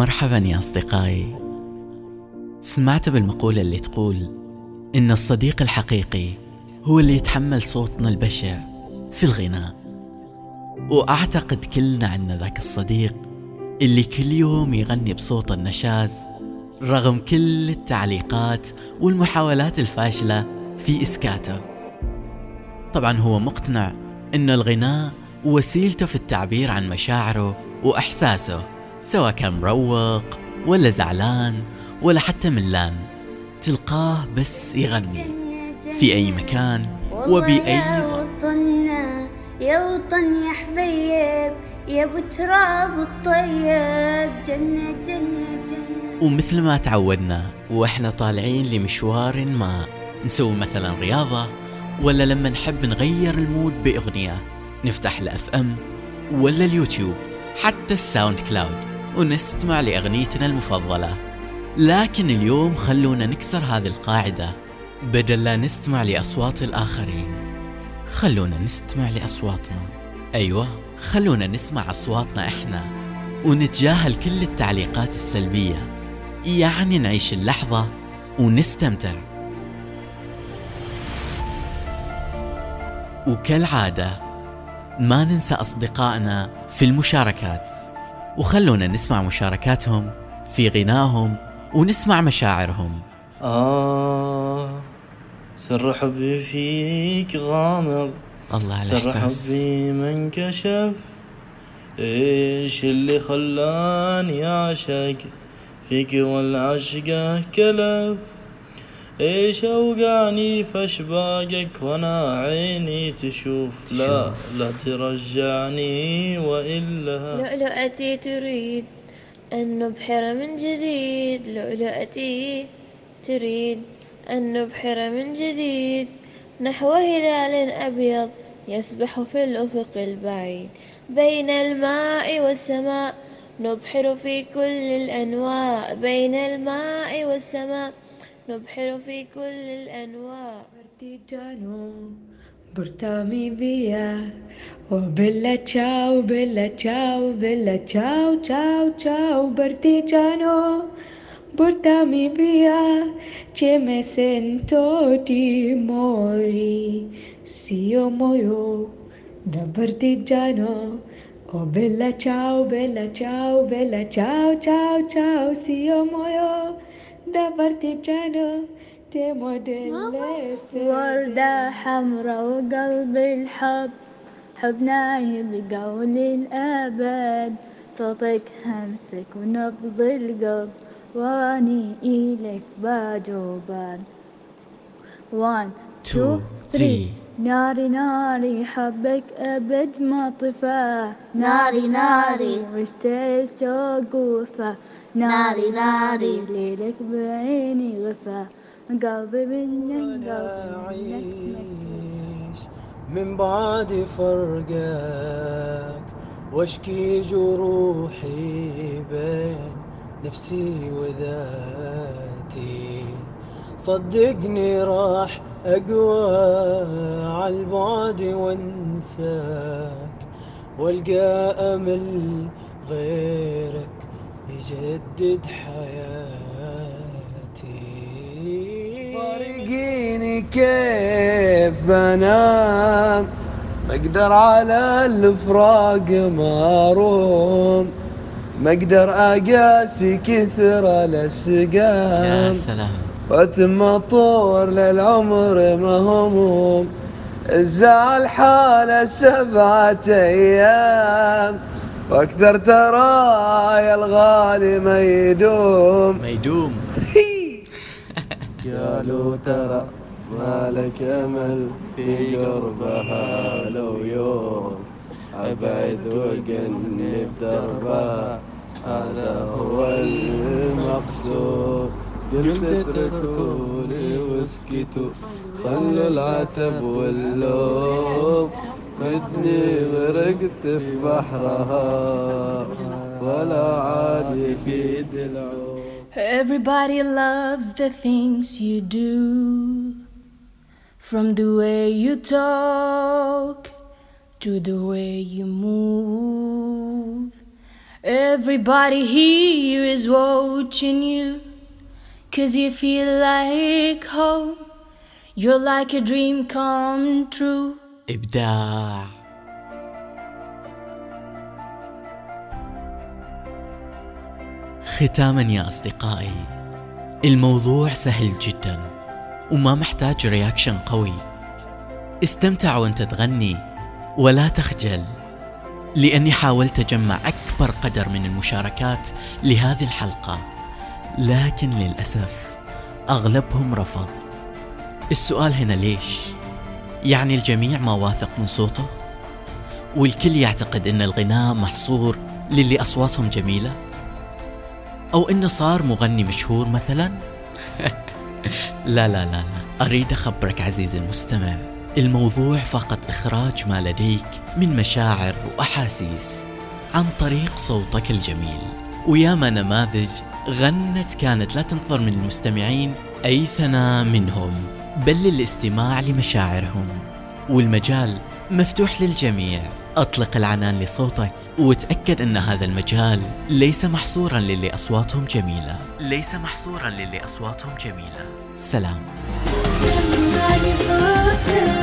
مرحبا يا أصدقائي. سمعت بالمقولة اللي تقول إن الصديق الحقيقي هو اللي يتحمل صوتنا البشع في الغناء. وأعتقد كلنا عنا ذاك الصديق اللي كل يوم يغني بصوت النشاز رغم كل التعليقات والمحاولات الفاشلة في إسكاته. طبعا هو مقتنع إن الغناء وسيلته في التعبير عن مشاعره وإحساسه سواء كان مروق ولا زعلان ولا حتى ملان تلقاه بس يغني في أي مكان وبأي وطن يا وطن يا حبيب يا أبو تراب الطيب. جنة جنة جنة. ومثل ما تعودنا وإحنا طالعين لمشوار ما نسوي مثلا رياضة ولا لما نحب نغير ال mood بأغنية نفتح ال FM ولا اليوتيوب حتى الساوند كلاود. ونستمع لأغنيتنا المفضلة. لكن اليوم خلونا نكسر هذه القاعدة. بدل لا نستمع لأصوات الآخرين خلونا نستمع لأصواتنا. أيوة خلونا نسمع أصواتنا إحنا ونتجاهل كل التعليقات السلبية. يعني نعيش اللحظة ونستمتع. وكالعادة ما ننسى أصدقائنا في المشاركات. وخلونا نسمع مشاركاتهم في غناهم ونسمع مشاعرهم. آه سر حبي فيك غامض. الله على سر حبي ما انكشف إيش اللي خلاني اعشق فيك والعشقه كلف. إيش أوقعني في اشباقك وأنا عيني تشوف؟ لا لا ترجعني وإلا. لؤلؤتي تريد أن نبحر من جديد. لؤلؤتي تريد أن نبحر من جديد. نحو هلال أبيض يسبح في الأفق البعيد. بين الماء والسماء نبحر في كل الأنواع بين الماء والسماء نبحر في كل الأنواع Partigiano, portami via. Oh bella ciao, bella ciao, bella ciao, ciao, ciao, partigiano, portami via, che me sento di morire, se io muoio da partigiano. Oh bella ciao, bella ciao, bella ciao, ciao, ciao, se io muoio partigiano. Temo delle وردة حمرا وقلب الحب حبنا يبقى للأبد صوتك همسك ونبض القلب واني إليك باجوبان وان two, three. ناري ناري حبك أبد ما طفى. ناري ناري مشتعل شوق وفا ناري ناري ليلك بعيني غفا قلبي منك قلبي منك من بعد فرقك. واشكي جروحي بين نفسي وذاتي. صدقني راح أقوى عالبعد وانساك والقى أمل غيرك يجدد حياتي. فارقيني كيف بنام مقدر على الفراق ماروم مقدر أقاسي كثر يا الاسقام سلام. واتم طور للعمر مهموم الزعل حاله سبعة أيام وأكثر ترى يا الغالي ما يدوم. ما يدوم. قالوا ترى ما لك أمل في قربها لو يوم. أبعد وقني بدربها هذا هو المقصود. قلت اتركوا لي واسكتوا خلوا العتب واللوم خدني غرقت في بحرها ولا عاد يفيد العوم Everybody loves the things you do. From the way you talk to the way you move. Everybody here is watching you. Cause you feel like home. You're like a dream come true. إبداع ختاما يا أصدقائي الموضوع سهل جدا وما محتاج رياكشن قوي استمتع وأنت تغني ولا تخجل لأني حاولت أجمع أكبر قدر من المشاركات لهذه الحلقة لكن للأسف أغلبهم رفض السؤال هنا ليش؟ يعني الجميع ما واثق من صوته؟ والكل يعتقد أن الغناء محصور للي أصواتهم جميلة؟ أو إنه صار مغني مشهور مثلا؟ لا لا لا لا أريد أخبرك عزيزي المستمع الموضوع فقط إخراج ما لديك من مشاعر وأحاسيس عن طريق صوتك الجميل وياما نماذج غنت كانت لا تنتظر من المستمعين أي ثناء منهم بل للاستماع لمشاعرهم. والمجال مفتوح للجميع. أطلق العنان لصوتك وتأكد أن هذا المجال ليس محصورا للي أصواتهم جميلة. ليس محصورا للي أصواتهم جميلة. سلام. سمعني صوتك.